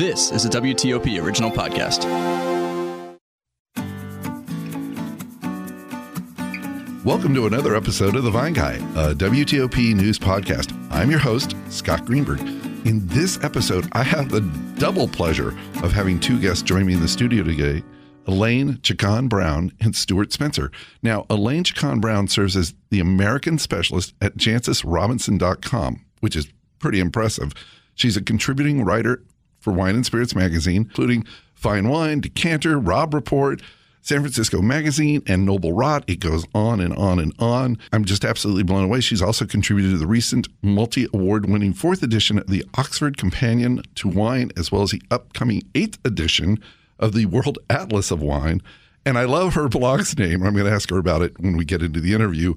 This is a WTOP original podcast. Welcome to another episode of The Vine Guy, a WTOP news podcast. I'm your host, Scott Greenberg. In this episode, I have the double pleasure of having two guests join me in the studio today Elaine Chukan Brown and Stuart Spencer. Now, Elaine Chukan Brown serves as the American specialist at JancisRobinson.com, which is pretty impressive. She's a contributing writer for Wine and Spirits magazine, including Fine Wine, Decanter, Robb Report, San Francisco Magazine, and Noble Rot. It goes on and on and on. I'm just absolutely blown away. She's also contributed to the recent multi award winning fourth edition of the Oxford Companion to Wine, as well as the upcoming eighth edition of the World Atlas of Wine. And I love her blog's name. I'm going to ask her about it when we get into the interview.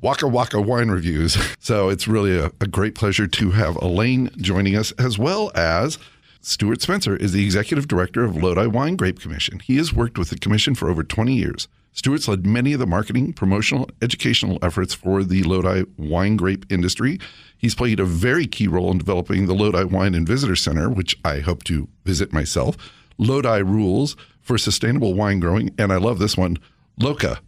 Waka Waka Wine Reviews. So it's really a, a great pleasure to have Elaine joining us, as well as Stuart Spencer is the executive director of Lodi Winegrape Commission. He has worked with the commission for over 20 years. Stuart's led many of the marketing, promotional, educational efforts for the Lodi wine grape industry. He's played a very key role in developing the Lodi Wine and Visitor Center, which I hope to visit myself, Lodi Rules for Sustainable Wine Growing, and I love this one, LOCA.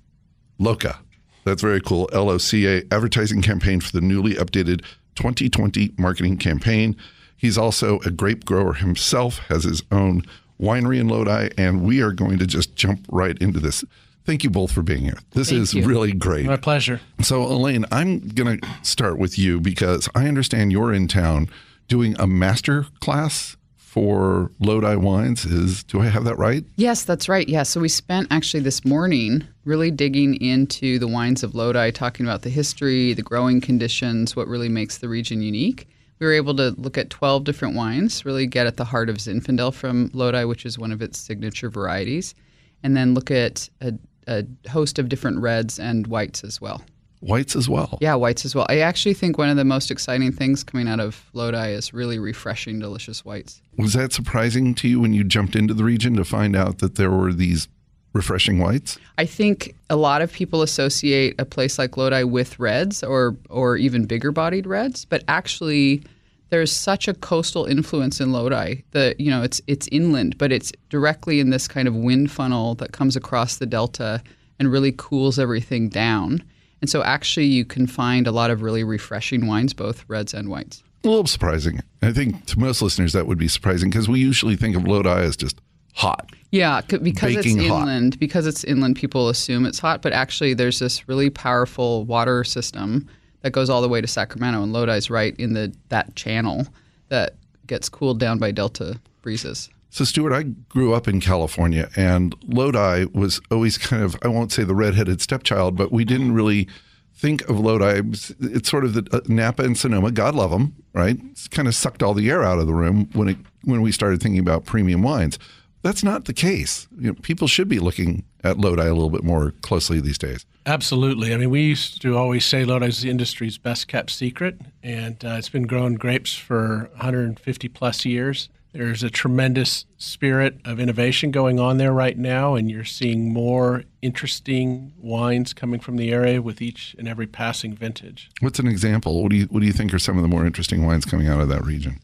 LOCA. That's very cool. LOCA advertising campaign for the newly updated 2020 marketing campaign. He's also a grape grower himself, has his own winery in Lodi, and we are going to just jump right into this. Thank you both for being here. This Thank is you. really great. My pleasure. So, Elaine, I'm going to start with you because I understand you're in town doing a master class for Lodi wines. Is do I have that right? Yes, that's right. Yeah. So we spent actually this morning really digging into the wines of Lodi, talking about the history, the growing conditions, what really makes the region unique. We were able to look at 12 different wines, really get at the heart of Zinfandel from Lodi, which is one of its signature varieties, and then look at a, a host of different reds and whites as well. Whites as well. Yeah, whites as well. I actually think one of the most exciting things coming out of Lodi is really refreshing, delicious whites. Was that surprising to you when you jumped into the region to find out that there were these refreshing whites? I think a lot of people associate a place like Lodi with reds or or even bigger bodied reds, but actually there's such a coastal influence in Lodi that you know it's it's inland, but it's directly in this kind of wind funnel that comes across the delta and really cools everything down. And so actually you can find a lot of really refreshing wines, both reds and whites. A little surprising. I think to most listeners that would be surprising because we usually think of Lodi as just hot. Yeah, because Baking it's hot. inland. Because it's inland, people assume it's hot, but actually, there's this really powerful water system that goes all the way to Sacramento, and Lodi's right in the that channel that gets cooled down by delta breezes. So, Stuart, I grew up in California, and Lodi was always kind of, I won't say the redheaded stepchild, but we didn't really think of Lodi. It's sort of the uh, Napa and Sonoma, God love them, right? It's kind of sucked all the air out of the room when, it, when we started thinking about premium wines. That's not the case. You know, people should be looking at Lodi a little bit more closely these days. Absolutely. I mean, we used to always say Lodi is the industry's best kept secret, and uh, it's been growing grapes for 150 plus years. There's a tremendous spirit of innovation going on there right now, and you're seeing more interesting wines coming from the area with each and every passing vintage. What's an example? What do you what do you think are some of the more interesting wines coming out of that region?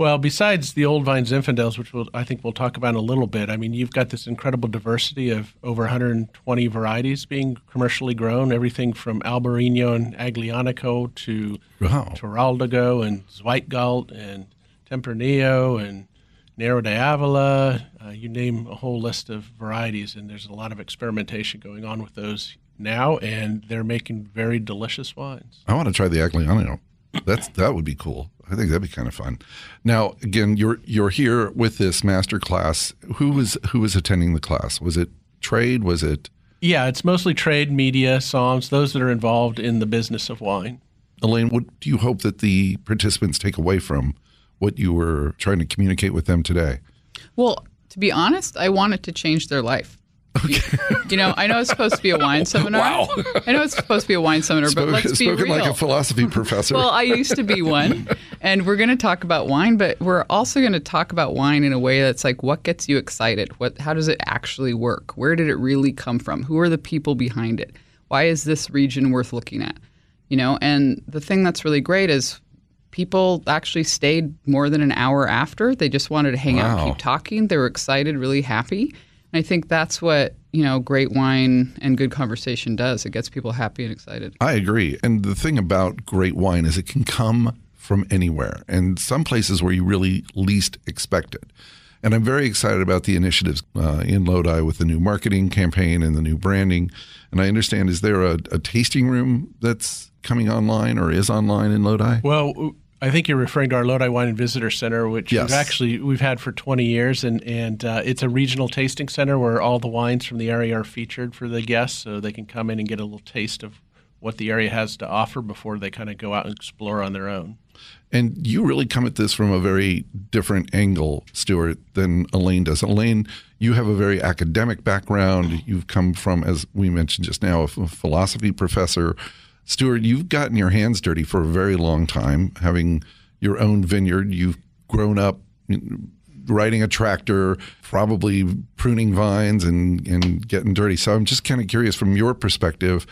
Well, besides the old Vines Zinfandels, which we'll, I think we'll talk about in a little bit, I mean, you've got this incredible diversity of over 120 varieties being commercially grown, everything from Albarino and Aglianico to Wow. Teroldego and Zweigelt and Tempranillo and Nero d'Avola. Uh, you name a whole list of varieties, and there's a lot of experimentation going on with those now, and they're making very delicious wines. I want to try the Agliano. That's that would be cool. I think that'd be kind of fun. Now, again, you're you're here with this master class. Who was who was attending the class? Was it trade? Was it Yeah, it's mostly trade, media, SOMs, those that are involved in the business of wine. Elaine? What do you hope that the participants take away from what you were trying to communicate with them today? Well, to be honest, I wanted to change their life. You know, I know it's supposed to be a wine seminar. Wow. I know it's supposed to be a wine seminar, but let's be spoken real. like a philosophy professor. Well, I used to be one, and we're going to talk about wine, but we're also going to talk about wine in a way that's like, what gets you excited? What, how does it actually work? Where did it really come from? Who are the people behind it? Why is this region worth looking at? You know, and the thing that's really great is people actually stayed more than an hour after. They just wanted to hang out Wow. and keep talking. They were excited, really happy. And I think that's what, you know, great wine and good conversation does. It gets people happy and excited. I agree. And the thing about great wine is it can come from anywhere and some places where you really least expect it. And I'm very excited about the initiatives uh, in Lodi with the new marketing campaign and the new branding. And I understand, is there a, a tasting room that's coming online or is online in Lodi? Well, I think you're referring to our Lodi Wine and Visitor Center, which Yes. we've actually we've had for 20 years, and and uh, it's a regional tasting center where all the wines from the area are featured for the guests, so they can come in and get a little taste of what the area has to offer before they kind of go out and explore on their own. And you really come at this from a very different angle, Stuart, than Elaine does. Elaine, you have a very academic background. You've come from, as we mentioned just now, a philosophy professor. Stuart, you've gotten your hands dirty for a very long time, having your own vineyard. You've grown up riding a tractor, probably pruning vines and, and getting dirty. So I'm just kind of curious from your perspective,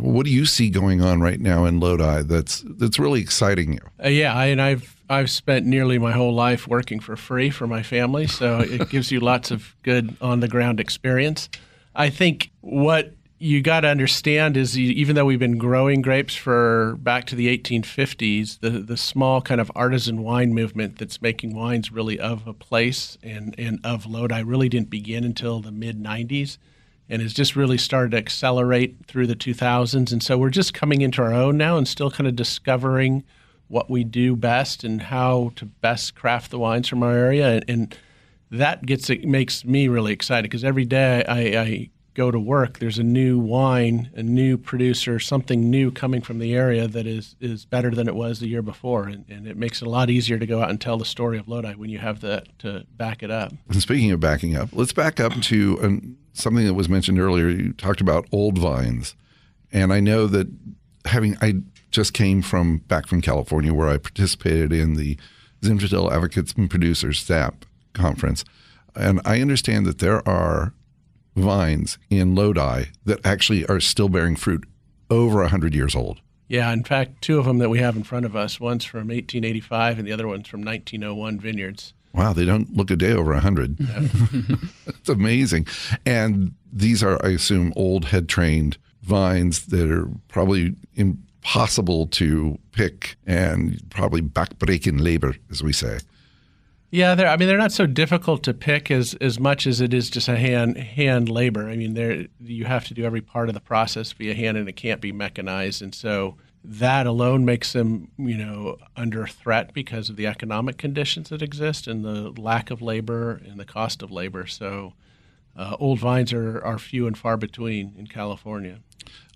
what do you see going on right now in Lodi that's that's really exciting you? Uh, yeah, I, and I've I've spent nearly my whole life working for free for my family, so it gives you lots of good on the ground experience. I think what you got to understand is even though we've been growing grapes for back to the 1850s, the the small kind of artisan wine movement that's making wines really of a place and and of Lodi really didn't begin until the mid 90s and has just really started to accelerate through the 2000s. And so we're just coming into our own now and still kind of discovering what we do best and how to best craft the wines from our area. And, and that gets it makes me really excited because every day I, I go to work, there's a new wine, a new producer, something new coming from the area that is is better than it was the year before, and, and it makes it a lot easier to go out and tell the story of Lodi when you have that to back it up. And speaking of backing up, let's back up to um, something that was mentioned earlier. You talked about old vines, and I know that having I just came from back from California where I participated in the Zinfandel Advocates and Producers ZAP conference, and I understand that there are vines in Lodi that actually are still bearing fruit over hundred years old. Yeah, in fact, two of them that we have in front of us, one's from 1885 and the other one's from 1901 vineyards. Wow, they don't look a day over 100. That's amazing. And these are, I assume, old head trained vines that are probably impossible to pick and probably backbreaking labor, as we say. Yeah, they're. I mean, they're not so difficult to pick as as much as it is just a hand hand labor. I mean, you have to do every part of the process via hand, and it can't be mechanized. And so that alone makes them, you know, under threat because of the economic conditions that exist and the lack of labor and the cost of labor. So. Uh, old vines are, are few and far between in California.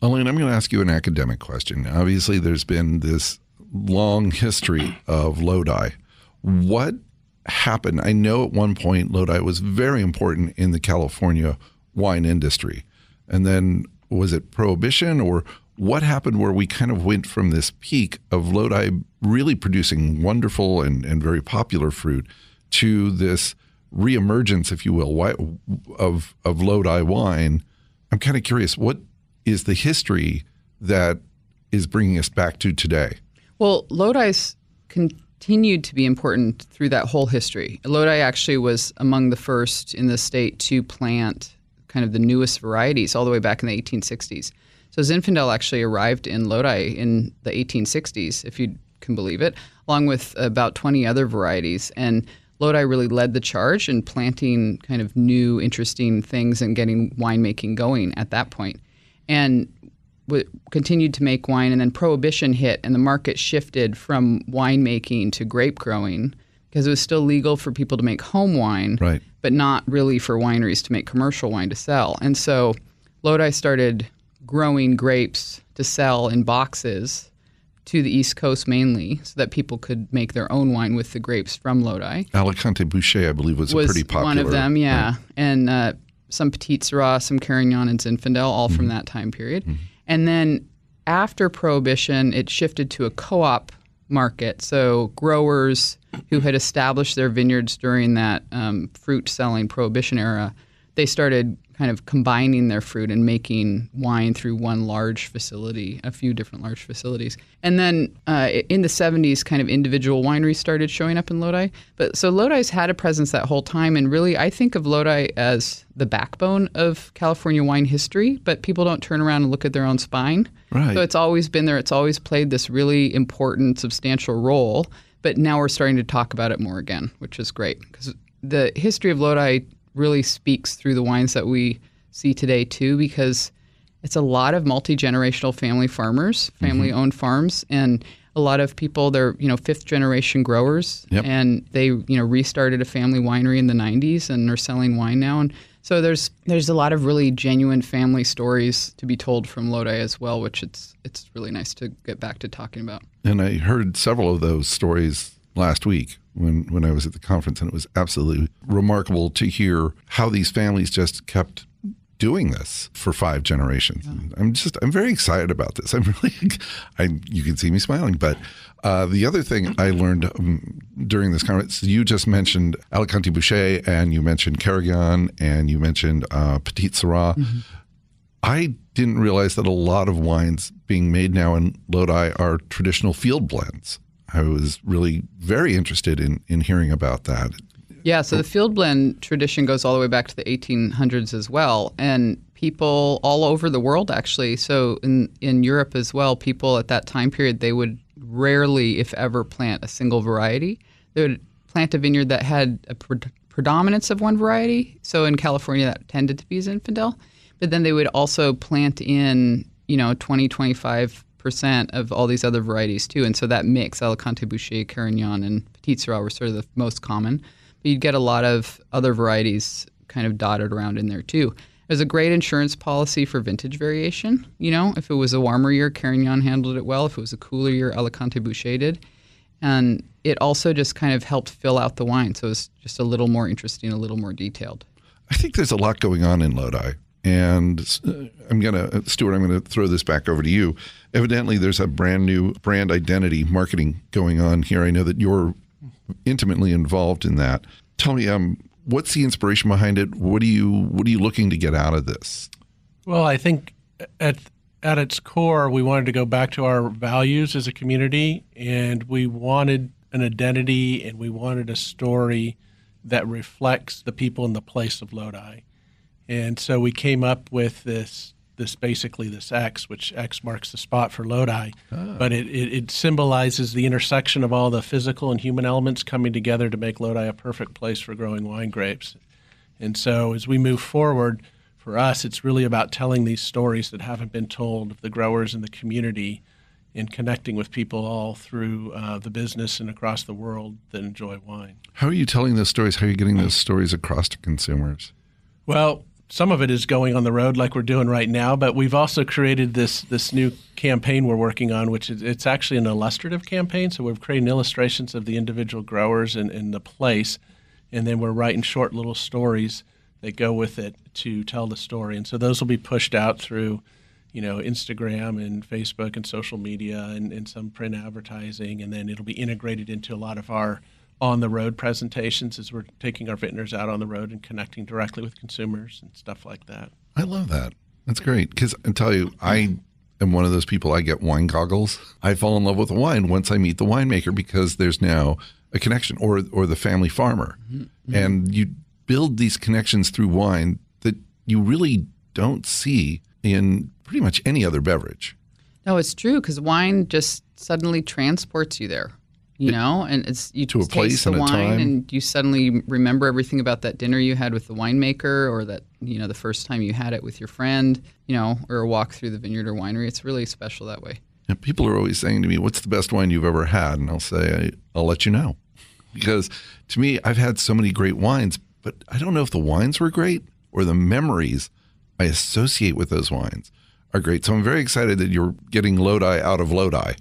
Elaine, I'm going to ask you an academic question. Obviously, there's been this long history of Lodi. What happened? I know at one point Lodi was very important in the California wine industry. And then was it prohibition or what happened where we kind of went from this peak of Lodi really producing wonderful and, and very popular fruit to this reemergence, if you will, wi- of, of Lodi wine? I'm kind of curious, what is the history that is bringing us back to today? Well, Lodi's continued to be important through that whole history. Lodi actually was among the first in the state to plant kind of the newest varieties all the way back in the 1860s. So Zinfandel actually arrived in Lodi in the 1860s, if you can believe it, along with about 20 other varieties. And Lodi really led the charge in planting kind of new, interesting things and getting winemaking going at that point. And w- continued to make wine, and then prohibition hit, and the market shifted from winemaking to grape growing because it was still legal for people to make home wine, Right. but not really for wineries to make commercial wine to sell. And so Lodi started growing grapes to sell in boxes to the East Coast mainly, so that people could make their own wine with the grapes from Lodi Alicante Bouschet, I believe, was, was a pretty popular. one of them, yeah. And uh, some Petite Sirah, some Carignan, and Zinfandel, all from that time period. And then after Prohibition, it shifted to a co-op market. So growers who had established their vineyards during that um, fruit selling Prohibition era, they started kind of combining their fruit and making wine through one large facility, a few different large facilities. And then uh, in the 70s, kind of individual wineries started showing up in Lodi. But so Lodi's had a presence that whole time. And really, I think of Lodi as the backbone of California wine history, but people don't turn around and look at their own spine. Right. So it's always been there. It's always played this really important, substantial role. But now we're starting to talk about it more again, which is great because the history of Lodi really speaks through the wines that we see today too because it's a lot of multi-generational family farmers mm-hmm. family owned farms and a lot of people they're you know fifth generation growers. Yep. and they you know restarted a family winery in the 90s and are selling wine now. And so there's there's a lot of really genuine family stories to be told from Lodi as well which it's it's really nice to get back to talking about. And I heard several of those stories last week when, when I was at the conference, and it was absolutely remarkable to hear how these families just kept doing this for five generations. And I'm just I'm very excited about this. I'm really I you can see me smiling, but uh, the other thing I learned um, during this conference, you just mentioned Alicante Bouschet and you mentioned Carignan and you mentioned uh, Petite Sirah. I didn't realize that a lot of wines being made now in Lodi are traditional field blends. I was really very interested in, in hearing about that. Yeah, so the field blend tradition goes all the way back to the 1800s as well, and people all over the world actually. So in in Europe as well, people at that time period they would rarely, if ever, plant a single variety. They would plant a vineyard that had a pre- predominance of one variety. So in California, that tended to be Zinfandel, but then they would also plant in you know 20, 25 percent of all these other varieties too. And so that mix, Alicante Bouschet, Carignan, and Petite Sirah were sort of the most common. But you'd get a lot of other varieties kind of dotted around in there too. There's a great insurance policy for vintage variation. You know, if it was a warmer year, Carignan handled it well. If it was a cooler year, Alicante Bouschet did. And it also just kind of helped fill out the wine. So it's just a little more interesting, a little more detailed. I think there's a lot going on in Lodi. And uh, I'm going to, Stuart, I'm going to throw this back over to you. Evidently, there's a brand new brand identity marketing going on here. I know that you're intimately involved in that. Tell me, um, what's the inspiration behind it? What are you What are you looking to get out of this? Well, I think at at its core, we wanted to go back to our values as a community, and we wanted an identity, and we wanted a story that reflects the people in the place of Lodi. And so we came up with this this basically this X, which X marks the spot for Lodi, but it, it, it symbolizes the intersection of all the physical and human elements coming together to make Lodi a perfect place for growing wine grapes. And so as we move forward, for us, it's really about telling these stories that haven't been told of the growers and the community and connecting with people all through uh, the business and across the world that enjoy wine. How are you telling those stories? How are you getting those stories across to consumers? Well, some of it is going on the road like we're doing right now, but we've also created this this new campaign we're working on, which is it's actually an illustrative campaign. So we're creating illustrations of the individual growers and, the place, and then we're writing short little stories that go with it to tell the story. And so those will be pushed out through, you know, Instagram and Facebook and social media and, and some print advertising, and then it'll be integrated into a lot of our on the road presentations as we're taking our vintners out on the road and connecting directly with consumers and stuff like that. I love that. That's great. Because I tell you, I am one of those people. I get wine goggles. I fall in love with wine once I meet the winemaker because there's now a connection, or or the family farmer, mm-hmm. and you build these connections through wine that you really don't see in pretty much any other beverage. No, it's true because wine just suddenly transports you there. You know, and it's you To a taste place the and a wine, time. and you suddenly remember everything about that dinner you had with the winemaker, or that you know the first time you had it with your friend, you know, or a walk through the vineyard or winery. It's really special that way. People are always saying to me, "What's the best wine you've ever had?" And I'll say, "I'll let you know," because to me, I've had so many great wines, but I don't know if the wines were great or the memories I associate with those wines are great. So I'm very excited that you're getting Lodi out of Lodi,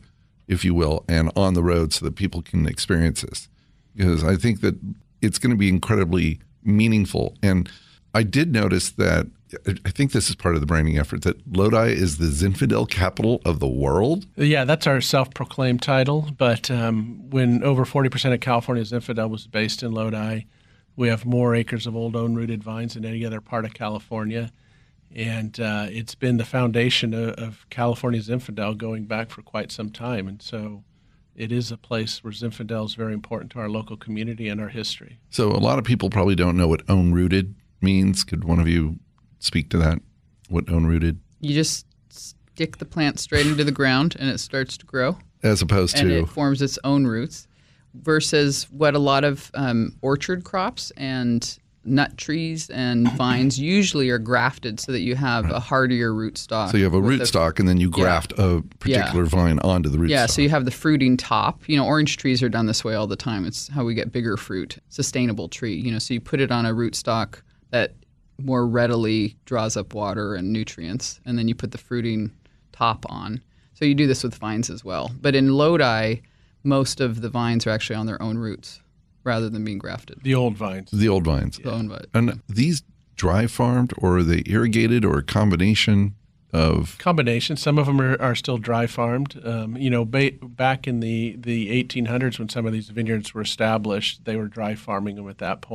if you will, and on the road so that people can experience this, because I think that it's going to be incredibly meaningful. And I did notice that. I think this is part of the branding effort that Lodi is the Zinfandel capital of the world. Yeah, that's our self-proclaimed title. But um, when over 40% of California's Zinfandel was based in Lodi, We have more acres of old own rooted vines than any other part of California. And uh, it's been the foundation of, of California's Zinfandel going back for quite some time. And so it is a place where Zinfandel is very important to our local community and our history. So a lot of people probably don't know what own rooted means. Could one of you speak to that? What own rooted? You just stick the plant straight into the ground and it starts to grow As opposed to. and to it forms its own roots versus what a lot of um, orchard crops and nut trees and vines usually are grafted so that you have a hardier root stock. so you have a with root stock and then you graft a particular vine onto the root Yeah, stock. so you have the fruiting top. You know, orange trees are done this way all the time. It's how we get bigger fruit, sustainable tree. You know, so you put it on a rootstock that more readily draws up water and nutrients, and then you put the fruiting top on. So you do this with vines as well. But in Lodi, most of the vines are actually on their own roots rather than being grafted. The old vines. the old vines. The own vi- And these dry farmed or are they irrigated or a combination of combination. Some of them are, are still dry farmed. Um, you know, ba- back in the, the 1800s when some of these vineyards were established, they were dry farming them at that.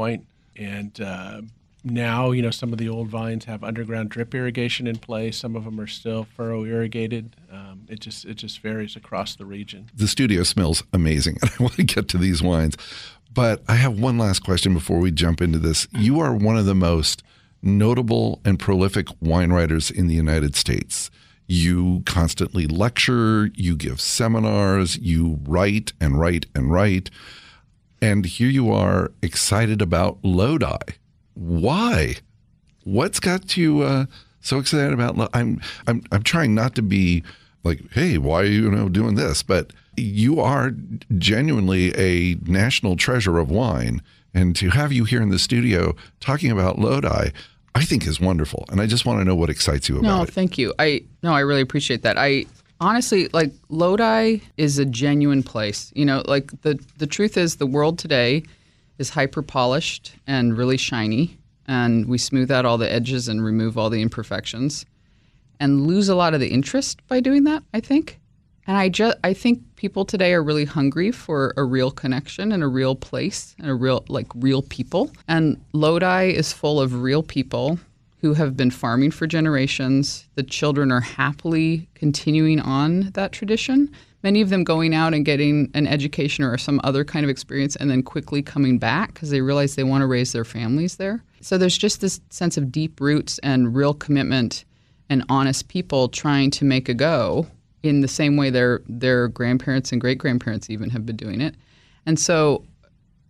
And uh, now, you know, some of the old vines have underground drip irrigation in place. Some of them are still furrow irrigated. Um, it just it just varies across the region. the studio smells amazing and I want to get to these wines. But I have one last question before we jump into this. You are one of the most notable and prolific wine writers in the United States. You constantly lecture, you give seminars, you write and write and write. And here you are excited about Lodi. Why? What's got you uh, so excited about? Lo- I'm I'm I'm trying not to be like, hey, why are you, you know doing this? But you are genuinely a national treasure of wine, and to have you here in the studio talking about Lodi, I think is wonderful. And I just want to know what excites you about No, it. thank you. I no, I really appreciate that. I honestly like Lodi is a genuine place. You know, like the the truth is the world today is hyper polished and really shiny and we smooth out all the edges and remove all the imperfections and lose a lot of the interest by doing that, I think. And I just I think people today are really hungry for a real connection and a real place and a real like real people. And Lodi is full of real people who have been farming for generations. The children are happily continuing on that tradition. Many of them going out and getting an education or some other kind of experience and then quickly coming back because they realize they want to raise their families there. So there's just this sense of deep roots and real commitment and honest people trying to make a go in the same way their their grandparents and great grandparents even have been doing it. And so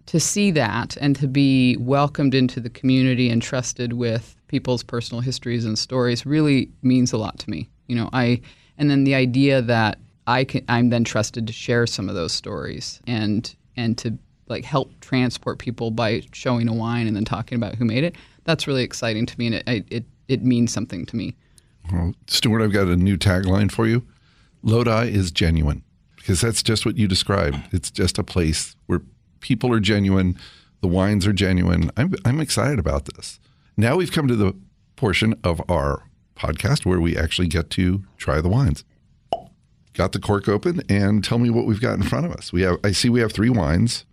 to see that and to be welcomed into the community and trusted with people's personal histories and stories really means a lot to me. You know, I and then the idea that I can I'm then trusted to share some of those stories and and to like help transport people by showing a wine and then talking about who made it. That's really exciting to me and it it, it means something to me. Well, Stuart, I've got a new tagline for you. Lodi is genuine because that's just what you described. It's just a place where people are genuine, the wines are genuine. I'm, I'm excited about this. Now we've come to the portion of our podcast where we actually get to try the wines. Got the cork open and tell me what we've got in front of us. We have I see we have three wines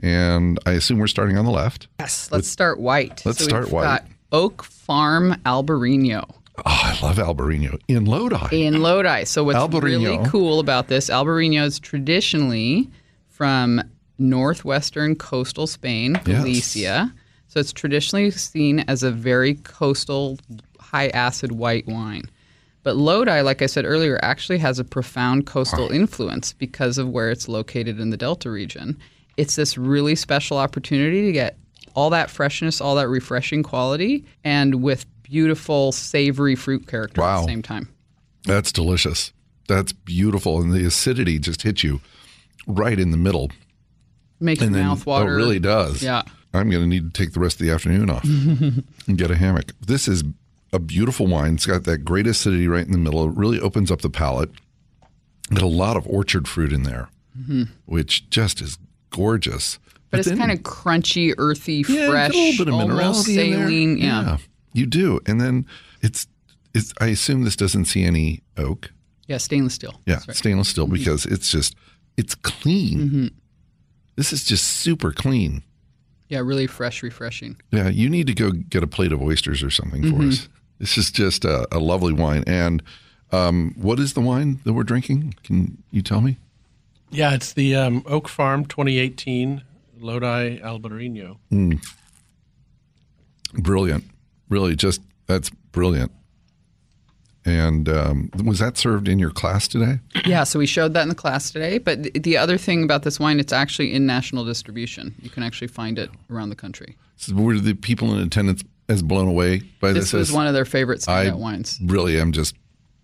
and I assume we're starting on the left. Yes, let's start white. let's so start we've white. Got Oak Farm Albarino. Oh, I love Albarino in Lodi. in Lodi. So what's Albarino. really cool about this, Albarino is traditionally from northwestern coastal Spain, Yes. Galicia. So it's traditionally seen as a very coastal, high acid white wine. But Lodi, like I said earlier, actually has a profound coastal influence because of where it's located in the Delta region. It's this really special opportunity to get all that freshness, all that refreshing quality, and with beautiful, savory fruit character at the same time. That's delicious. That's beautiful. And the acidity just hits you right in the middle. Make your And then, mouth oh, water. it really does. Yeah. I'm going to need to take the rest of the afternoon off and get a hammock. This is a beautiful wine. It's got that great acidity right in the middle. It really opens up the palate. Got a lot of orchard fruit in there, which just is gorgeous. Mm-hmm. But, it's then- kind of crunchy, earthy, yeah, fresh, a little bit of minerality saline. Yeah. you do. And then it's, it's. I assume this doesn't see any oak. yeah, stainless steel. Yeah, right. Mm-hmm. stainless steel because it's just it's clean. This is just super clean. Yeah, really fresh, refreshing. Yeah, you need to go get a plate of oysters or something for Mm-hmm. us. This is just a, a lovely wine. And um, what is the wine that we're drinking? Can you tell me? Yeah, it's the um, Oak Farm 2018 Lodi Albarino. Brilliant. Really, just that's brilliant. And um, was that served in your class today? Yeah, so we showed that in the class today. But th- the other thing about this wine, it's actually in national distribution. You can actually find it around the country. So were the people in attendance as blown away by this? This was as- one of their favorite I standout wines. really am just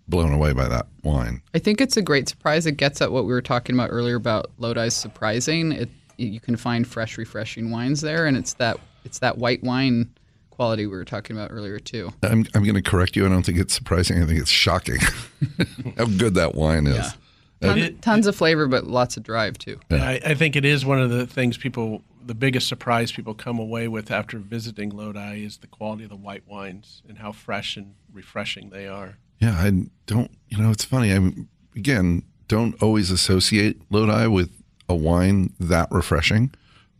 blown away by that wine. I think it's a great surprise. It gets at what we were talking about earlier about Lodi's surprising. It you can find fresh, refreshing wines there, and it's that it's that white wine quality we were talking about earlier too. I'm, I'm going to correct you. I don't think it's surprising. I think it's shocking how good that wine is. Ton, It- tons of flavor, but lots of drive too. I, I think it is one of the things people, the biggest surprise people come away with after visiting Lodi is the quality of the white wines and how fresh and refreshing they are. Yeah, I don't. You know, it's funny. I again don't always associate Lodi with a wine that refreshing,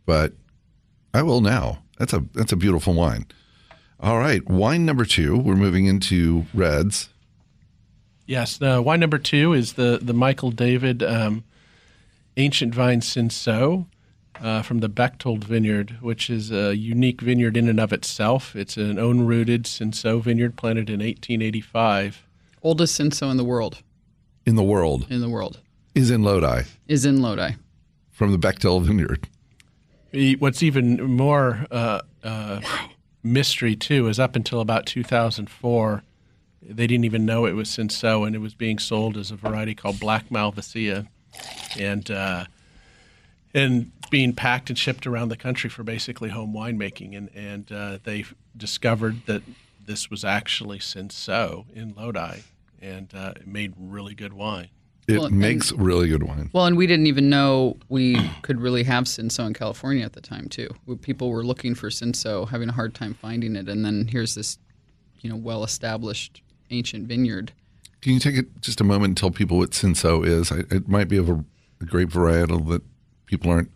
but I will now. That's a that's a beautiful wine. All right, wine number two. We're moving into reds. Yes, the wine number two is the the Michael David um, Ancient Vine Cinsault uh, from the Bechthold Vineyard, which is a unique vineyard in and of itself. It's an own rooted Cinsault vineyard planted in 1885. Oldest cinsault in the world. in the world In the world is in Lodi is in Lodi. from the Bechthold Vineyard. What's even more uh, uh, mystery too is up until about 2004, they didn't even know it was Cinsault, and it was being sold as a variety called Black Malvasia, and uh, and being packed and shipped around the country for basically home winemaking. And and uh, they discovered that this was actually Cinsault in Lodi, and uh, it made really good wine. It Well, and- makes really good wine. Well, and we didn't even know we could really have Cinsault in California at the time too. People were looking for Cinsault, having a hard time finding it, and then here's this, you know, well-established ancient vineyard. Can you take it just a moment and tell people what Cinsault is? I, it might be of a, a grape varietal that people aren't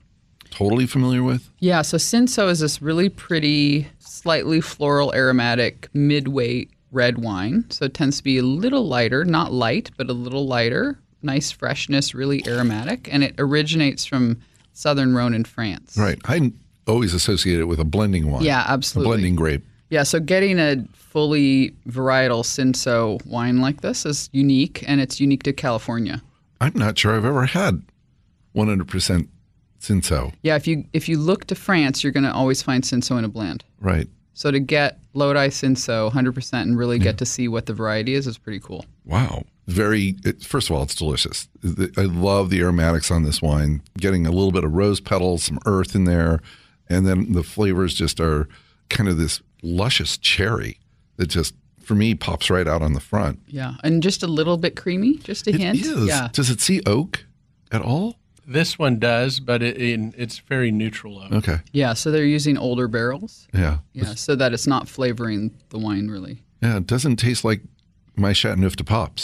totally familiar with. Yeah, so Cinsault is this really pretty, slightly floral aromatic mid-weight red wine. So it tends to be a little lighter, not light, but a little lighter. Nice freshness, really aromatic, and it originates from southern Rhone in France. Right. I always associate it with a blending wine. Yeah, absolutely. A blending grape. Yeah, so getting a fully varietal Cinsault wine like this is unique, and it's unique to California. I'm not sure I've ever had 100% Cinsault. Yeah, if you if you look to France, you're going to always find Cinsault in a blend. Right. So to get Lodi Cinsault 100% and really get to see what the variety is is pretty cool. Wow. Very, it, first of all, it's delicious. I love the aromatics on this wine. Getting a little bit of rose petals, some earth in there. And then the flavors just are kind of this luscious cherry that just, for me, pops right out on the front. Yeah, and just a little bit creamy, just a It hint. is. Yeah. Does it see oak at all? This one does, but it, in, it's very neutral. Of Okay. Yeah, so they're using older barrels. Yeah. Yeah, so that it's not flavoring the wine really. Yeah. It doesn't taste like my Chateauneuf du Pape,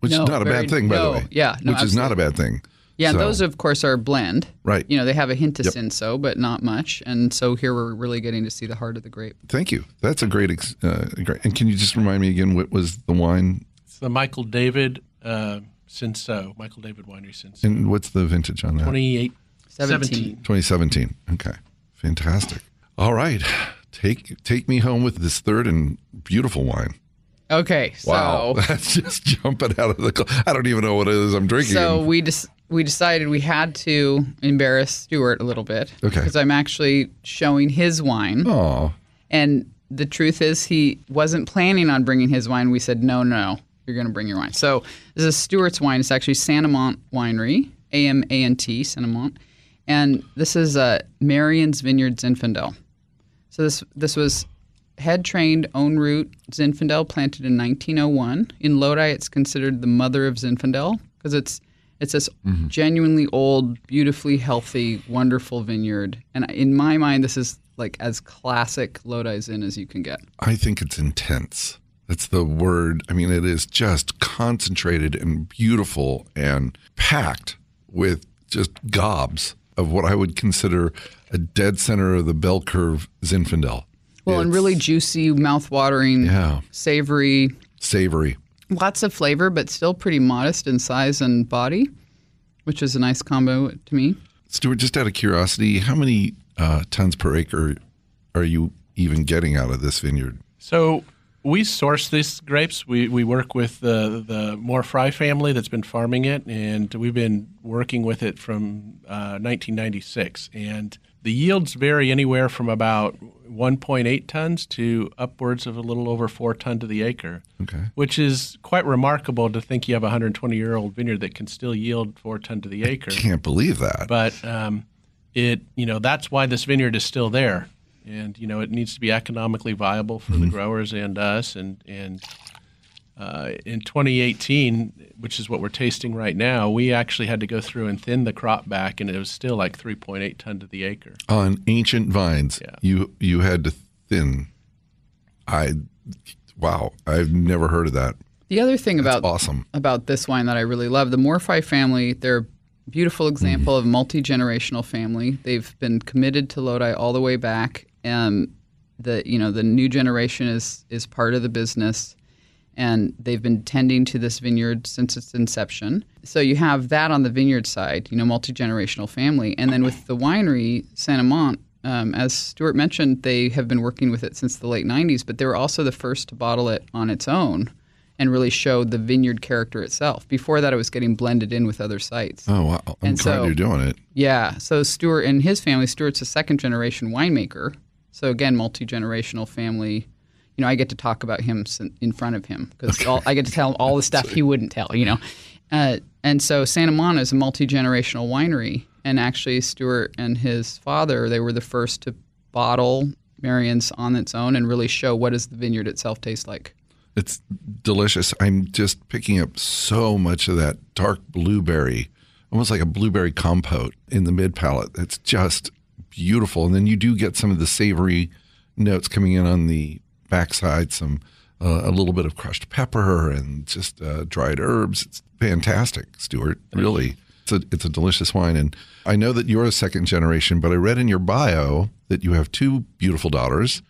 which No, is not a very- bad thing, by no, the way. yeah, no, which is not a bad thing. Yeah, and So- those of course are blend. Right. You know, they have a hint of Yep. Cinsault, but not much. And so here we're really getting to see the heart of the grape. Thank you. That's a great, ex- uh, great. And can you just remind me again what was the wine It's the Michael David uh, Cinsault, uh, Michael David Winery Cinsault. and what's the vintage on that? 28, 17. 17. 2017. Okay, fantastic. All right, take take me home with this third and beautiful wine. Okay, so Wow, that's just jumping out of the. cl- I don't even know what it is I'm drinking. so we just we decided we had to embarrass Stuart a little bit. Okay. Because I'm actually showing his wine, oh, and the truth is he wasn't planning on bringing his wine. We said no, no, you're going to bring your wine. So this is Stuart's wine. It's actually Saint Amant Winery, A M A N T, Saint Amant, and this is uh, Marian's Vineyard Zinfandel. So this this was head trained own root Zinfandel planted in 1901 in Lodi. It's considered the mother of Zinfandel because it's it's this genuinely old, beautifully healthy, wonderful vineyard. And in my mind, this is like as classic Lodi Zin as you can get. I think it's intense. That's the word. I mean, it is just concentrated and beautiful and packed with just gobs of what I would consider a dead center of the bell curve Zinfandel. Well, and really juicy, mouth-watering, Yeah. savory, savory. lots of flavor, but still pretty modest in size and body, which is a nice combo to me. Stuart, just out of curiosity, how many uh, tons per acre are you even getting out of this vineyard? So we source these grapes. We, we work with the the Mohr-Fry family that's been farming it, and we've been working with it from uh, 1996. And the yields vary anywhere from about 1.8 tons to upwards of a little over four ton to the acre, Okay. which is quite remarkable to think you have a 120 year old vineyard that can still yield four ton to the acre I Can't believe that. but um, it you know that's why this vineyard is still there and you know it needs to be economically viable for the growers and us and and uh, in 2018 which is what we're tasting right now we actually had to go through and thin the crop back and it was still like 3.8 ton to the acre On ancient vines, Yeah. you you had to thin. I wow, I've never heard of that. The other thing about Awesome. about this wine that I really love. The Mohr-Fry family, they're a beautiful example of a multi generational family. They've been committed to Lodi all the way back. And the you know the new generation is is part of the business, and they've been tending to this vineyard since its inception. So you have that on the vineyard side, you know, multi generational family, and then with the winery Saint Amant. Um, as Stuart mentioned, they have been working with it since the late 90s, but they were also the first to bottle it on its own and really showed the vineyard character itself. Before that, it was getting blended in with other sites. Oh wow, I'm And glad so- you're doing it. Yeah. So Stuart and his family, Stuart's a second generation winemaker. So again, multi generational family. You know, I get to talk about him in front of him because I get to tell him all the stuff he wouldn't tell. You know, uh, and so Santa Monica is a multi generational winery, and actually Stuart and his father they were the first to bottle Marian's on its own and really show what does the vineyard itself taste like. It's delicious. I'm just picking up so much of that dark blueberry, almost like a blueberry compote in the mid palate. It's just beautiful. And then you do get some of the savory notes coming in on the backside, some uh, a little bit of crushed pepper and just uh, dried herbs. It's fantastic, Stuart. Really. It's a, it's a delicious wine. And I know that you're a second generation, but I read in your bio that you have two beautiful daughters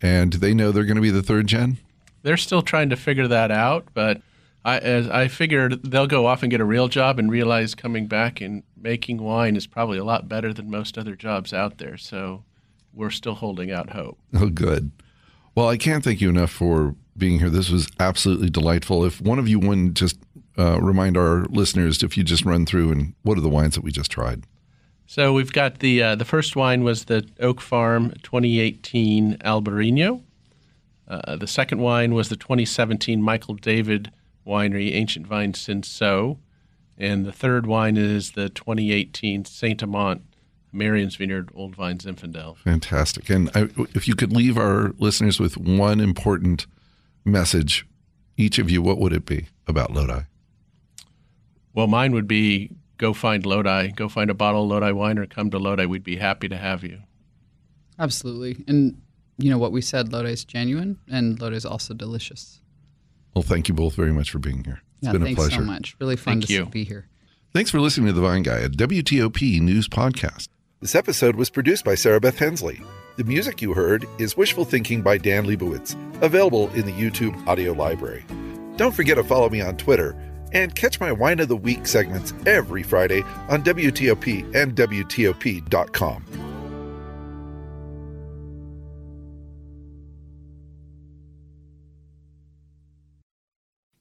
and they know they're going to be the third gen. they're still trying to figure that out but I, as I figured they'll go off and get a real job and realize coming back and making wine is probably a lot better than most other jobs out there. So we're still holding out hope. Oh, good. Well, I can't thank you enough for being here. This was absolutely delightful. If one of you wouldn't just uh, remind our listeners, if you just run through and what are the wines that we just tried? So we've got the uh, the first wine was the Oak Farm 2018 Albarino. Uh, the second wine was the 2017 Michael David Winery Ancient Vine Cinsault. And the third wine is the 2018 Saint Amant Marian's Vineyard Old Vine Zinfandel. Fantastic. And I, if you could leave our listeners with one important message, each of you, what would it be about Lodi? Well, mine would be go find Lodi, go find a bottle of Lodi wine, or come to Lodi. We'd be happy to have you. Absolutely. And you know what we said, Lodi is genuine and Lodi is also delicious. Well, thank you both very much for being here. It's yeah, been a pleasure. thanks pleasure. so much. Really fun Thank to you. be here. Thanks for listening to The Vine Guy, a WTOP news podcast. This episode was produced by Sarah Beth Hensley. The music you heard is Wishful Thinking by Dan Lebowitz, available in the YouTube audio library. Don't forget to follow me on Twitter and catch my Wine of the Week segments every Friday on WTOP and WTOP.com.